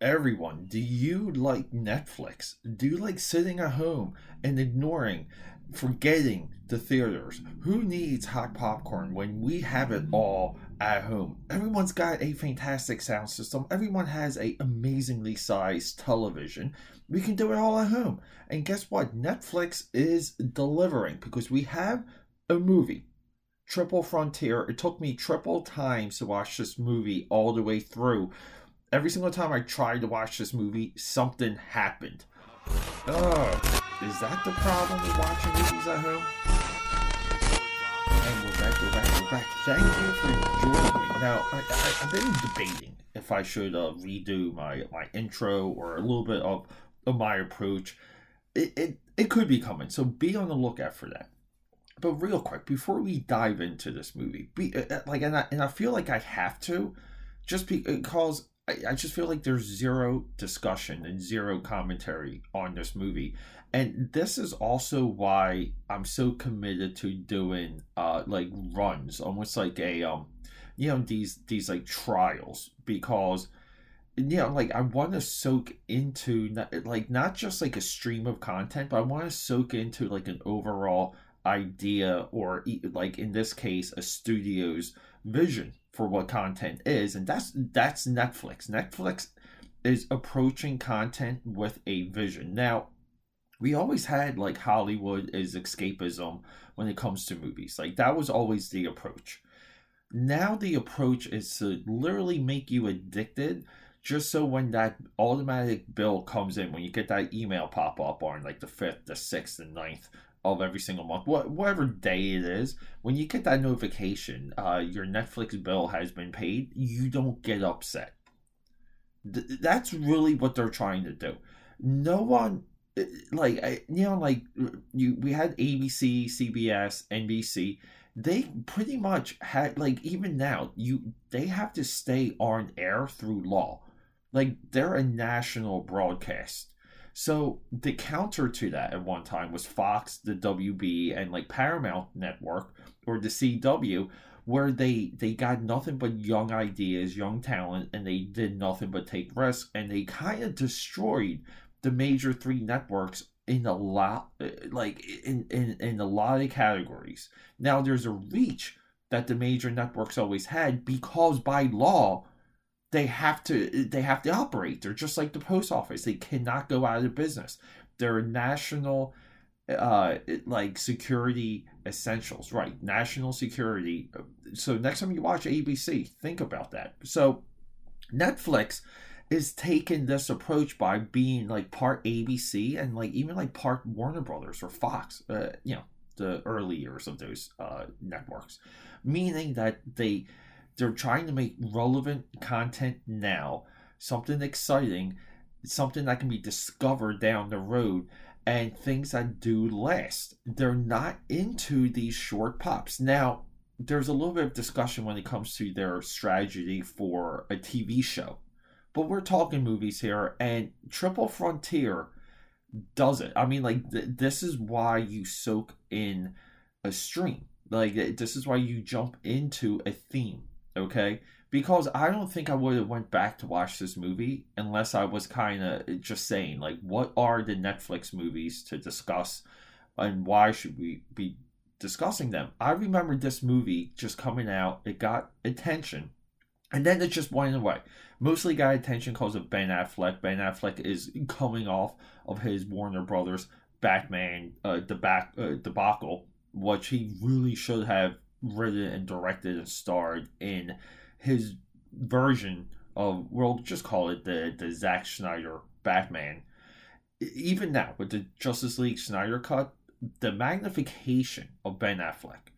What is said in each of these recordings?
everyone, do you like Netflix? Do you like sitting at home and ignoring, forgetting the theaters? Who needs hot popcorn when we have it all at home? Everyone's got a fantastic sound system. Everyone has a amazingly sized television. We can do it all at home. And guess what? Netflix is delivering because we have a movie Triple Frontier. It took me triple times to watch this movie all the way through every single time I tried to watch this movie, something happened. Oh, is that the problem with watching movies at home? And we're back, we're back, we're back. Thank you for joining me. Now, I, have been debating if I should uh, redo my, my intro or a little bit of, of my approach. It, it, it could be coming, so be on the lookout for that. But real quick, before we dive into this movie, be uh, uh like, and I, and I feel like I have to, just because I, I just feel like there's zero discussion and zero commentary on this movie. And this is also why i'm so committed to doing uh like runs almost like a um you know these these like trials. Because you know like i want to soak into not, like not just like a stream of content but i want to soak into like an overall idea or like in this case a studio's vision for what content is and that's that's netflix. Netflix is approaching content with a vision. Now we always had like hollywood is escapism when it comes to movies. Like that was always the approach. Now the approach is to literally make you addicted just so when that automatic bill comes in when you get that email pop up on like the 5th the 6th and 9th of every single month, what, whatever day it is, when you get that notification, uh, your Netflix bill has been paid, you don't get upset. Th- that's really what they're trying to do. No one, eh, like, you know, like, you we had ABC, CBS, NBC. They pretty much had, like, even now, you they have to stay on air through law. Like, they're a national broadcast so the counter to that at one time was Fox, the WB, and like Paramount Network or the CW, where they they got nothing but young ideas, young talent, and they did nothing but take risks, and they kind of destroyed the major three networks in a lot eh, like in, in in a lot of categories. Now there's a reach that the major networks always had because by law they have to they have to operate. They're just like the post office. They cannot go out of business. They're national uh like security essentials, right? National security. So next time you watch ABC, think about that. So Netflix is taking this approach by being like part ABC and like even like part Warner Brothers or Fox, uh, you know, the early years of those uh, networks, meaning that they they're trying to make relevant content now, something exciting, something that can be discovered down the road, and things that do last. They're not into these short pops. Now, there's a little bit of discussion when it comes to their strategy for a TV show. But we're talking movies here, and Triple Frontier does it. I mean, like, th- this is why you soak in a stream. Like, this is why you jump into a theme okay? Because i don't think i would have went back to watch this movie unless i was kind of just saying like what are the netflix movies to discuss and why should we be discussing them? I remember this movie just coming out it got attention and then it just went away. Mostly got attention because of ben affleck. Ben affleck is coming off of his warner brothers batman uh, debac- uh, debacle which he really should have written and directed and starred in his version of we'll just call it the the Zack Snyder Batman. Even now with the Justice League Snyder cut, the magnification of Ben Affleck,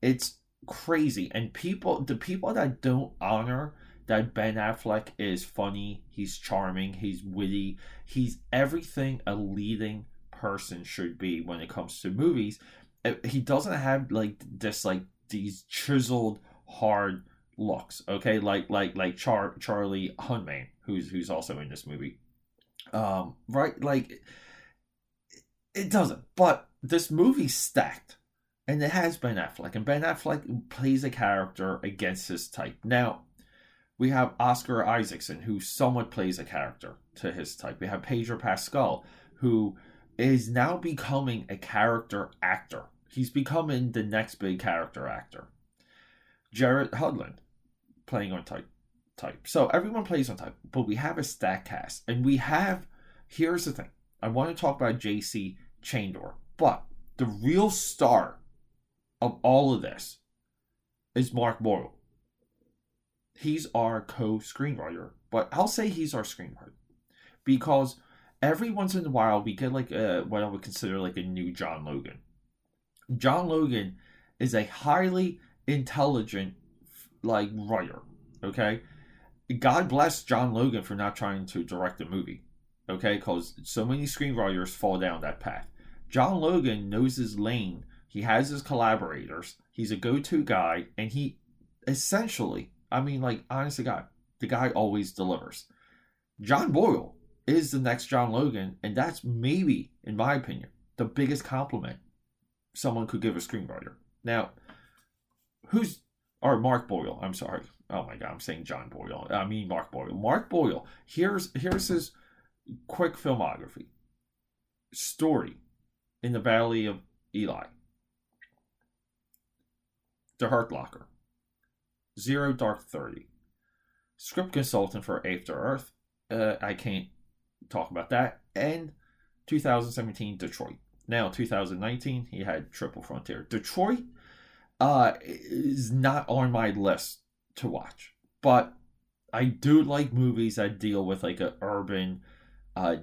it's crazy. And people, the people that don't honor that Ben Affleck is funny, he's charming, he's witty, he's everything a leading person should be when it comes to movies. He doesn't have like this like these chiseled hard looks okay? Like like like Char- charlie hunnam who's who's also in this movie. Um right? Like it doesn't. But this movie's stacked. And it has ben affleck. And ben affleck plays a character against his type. Now We have Oscar Isaacson, who somewhat plays a character to his type. We have Pedro Pascal, who is now becoming a character actor. He's becoming the next big character actor. Jared Hudlin, playing on type. Type. So everyone plays on type, but we have a stack cast, and we have. Here's the thing. I want to talk about J.C. Chandor, but the real star of all of this is Mark Boyle. He's our co screenwriter, but I'll say he's our screenwriter because every once in a while we get like a, what I would consider like a new John Logan. John Logan is a highly intelligent like writer. Okay, God bless John Logan for not trying to direct a movie. Okay, because so many screenwriters fall down that path. John Logan knows his lane. He has his collaborators. He's a go-to guy, and he essentially, I mean, like honestly, God, the guy always delivers. John Boyle is the next John Logan, and that's maybe, in my opinion, the biggest compliment someone could give a screenwriter. Now, who's or Mark Boyle? I'm sorry. Oh my God, I'm saying John Boyle. I mean Mark Boyle. Mark Boyle. Here's here's his quick filmography. Story in the Valley of Elah. The Hurt Locker. Zero Dark Thirty. Script consultant for After Earth. Uh, I can't talk about that. And 2017 Detroit. Now 2019 he had Triple Frontier. Detroit uh, is not on my list to watch, but I do like movies that deal with like a urban uh,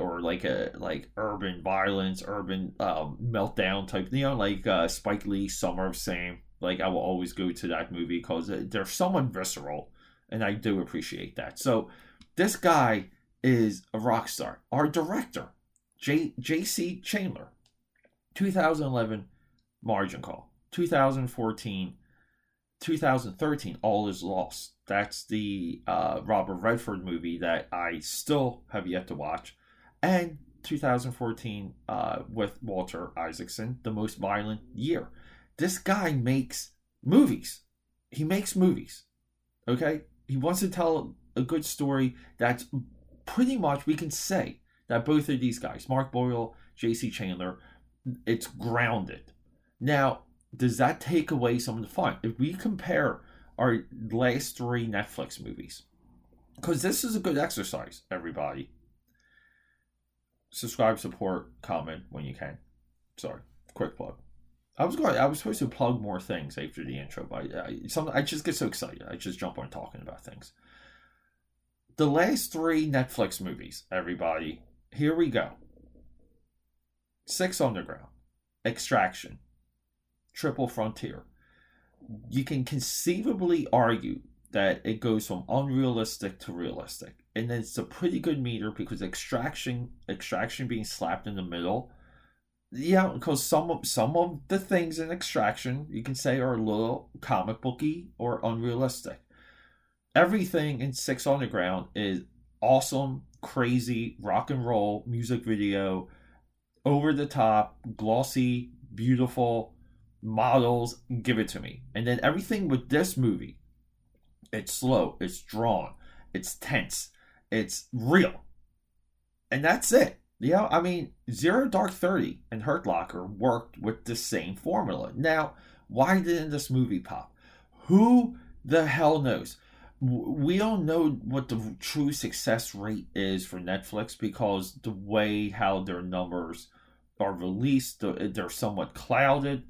or like a like urban violence, urban um, meltdown type. You know, like uh, Spike Lee, Summer of Sam. Like I will always go to that movie because they're somewhat visceral, and I do appreciate that. So this guy is a rock star. Our director, J J.C. Chandor, 2011 Margin Call, 2014, 2013 All Is Lost. That's the uh, Robert Redford movie that I still have yet to watch, and 2014 uh, with Walter Isaacson, The Most Violent Year. This guy makes movies. He makes movies. Okay? He wants to tell a good story that's pretty much, we can say that both of these guys, Mark Boyle, J.C. Chandor, it's grounded. Now, does that take away some of the fun? If we compare our last three Netflix movies, because this is a good exercise, everybody. Subscribe, support, comment when you can. Sorry, quick plug. I was going. I was supposed to plug more things after the intro, but I, some I just get so excited. I just jump on talking about things. The last three Netflix movies, everybody. Here we go. Six Underground, Extraction, Triple Frontier. You can conceivably argue that it goes from unrealistic to realistic. And it's a pretty good meter because extraction extraction being slapped in the middle. Yeah, because some of some of the things in extraction you can say are a little comic booky or unrealistic. Everything in Six Underground is awesome, crazy, rock and roll music video, over the top, glossy, beautiful, models, give it to me. And then everything with this movie, it's slow, it's drawn, it's tense, it's real. And that's it. Yeah, I mean, Zero Dark 30 and Hurt Locker worked with the same formula. Now, why didn't this movie pop? Who the hell knows? We don't know what the true success rate is for Netflix because the way how their numbers are released, they're somewhat clouded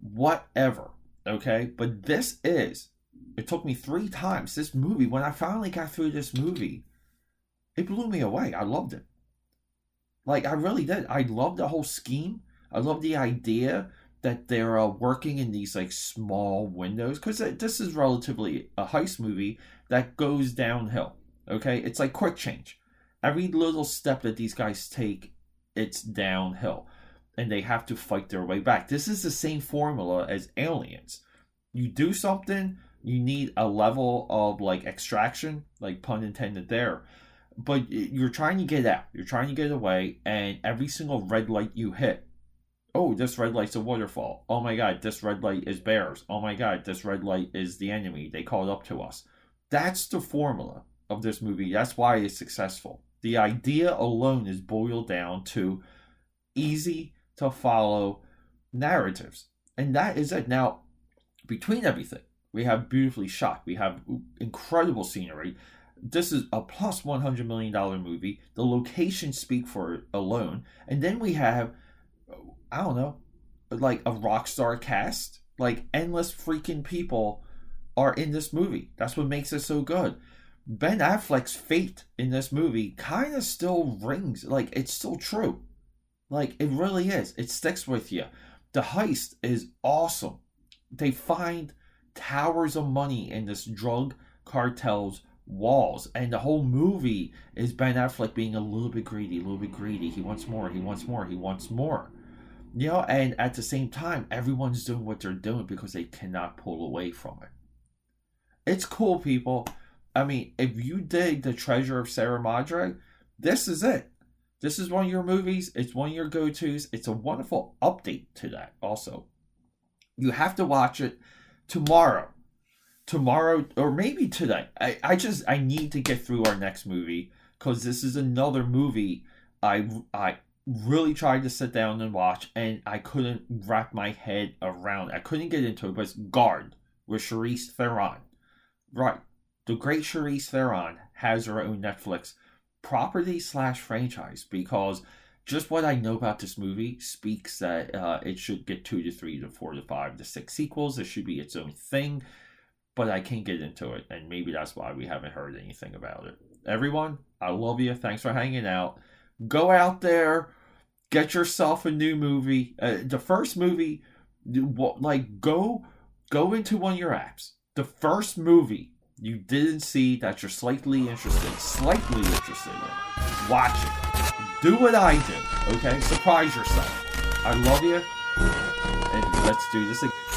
whatever. Okay, but this is. It took me three times. This movie, when I finally got through this movie, it blew me away. I loved it. Like I really did. I loved the whole scheme. I love the idea that they're uh, working in these like small windows because this is relatively a heist movie that goes downhill. Okay, it's like quick change. Every little step that these guys take, it's downhill and they have to fight their way back. This is the same formula as aliens. You do something, you need a level of like extraction, like pun intended there. But you're trying to get out, you're trying to get away, and every single red light you hit, oh, this red light's a waterfall. Oh my god, this red light is bears. Oh my god, this red light is the enemy. They called up to us. That's the formula of this movie. That's why it's successful. The idea alone is boiled down to easy to follow narratives. And that is it. Now, between everything, we have beautifully shot, we have incredible scenery. This is a plus $100 million movie. The locations speak for it alone. And then we have, I don't know, like a rock star cast. Like endless freaking people are in this movie. That's what makes it so good. Ben Affleck's fate in this movie kind of still rings. Like, it's still true. Like, it really is. It sticks with you. The heist is awesome. They find towers of money in this drug cartel's walls. And the whole movie is Ben Affleck being a little bit greedy, a little bit greedy. He wants more, he wants more, he wants more. You know, and at the same time, everyone's doing what they're doing because they cannot pull away from it. It's cool, people. I mean, if you dig The Treasure of Sierra Madre, this is it. This is one of your movies. It's one of your go tos. It's a wonderful update to that, also. You have to watch it tomorrow. Tomorrow, or maybe today. I, I just, I need to get through our next movie because this is another movie I, I really tried to sit down and watch and I couldn't wrap my head around. I couldn't get into it, but it's Guard with Charlize Theron. Right. The great Charlize Theron has her own Netflix property slash franchise because just what I know about this movie speaks that uh, it should get two to three to four to five to six sequels. It should be its own thing, but I can't get into it, and maybe that's why we haven't heard anything about it. Everyone, I love you. Thanks for hanging out. Go out there, get yourself a new movie. Uh, the first movie, like go go into one of your apps. The first movie you didn't see that you're slightly interested, slightly interested in, watch it. Do what I do, okay? Surprise yourself. I love you, and let's do this again.